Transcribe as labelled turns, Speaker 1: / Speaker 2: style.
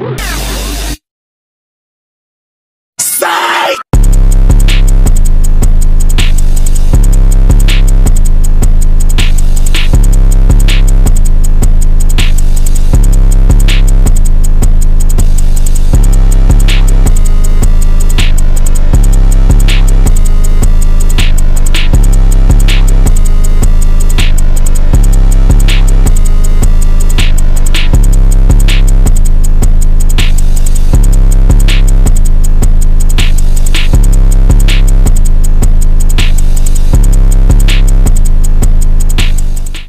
Speaker 1: Música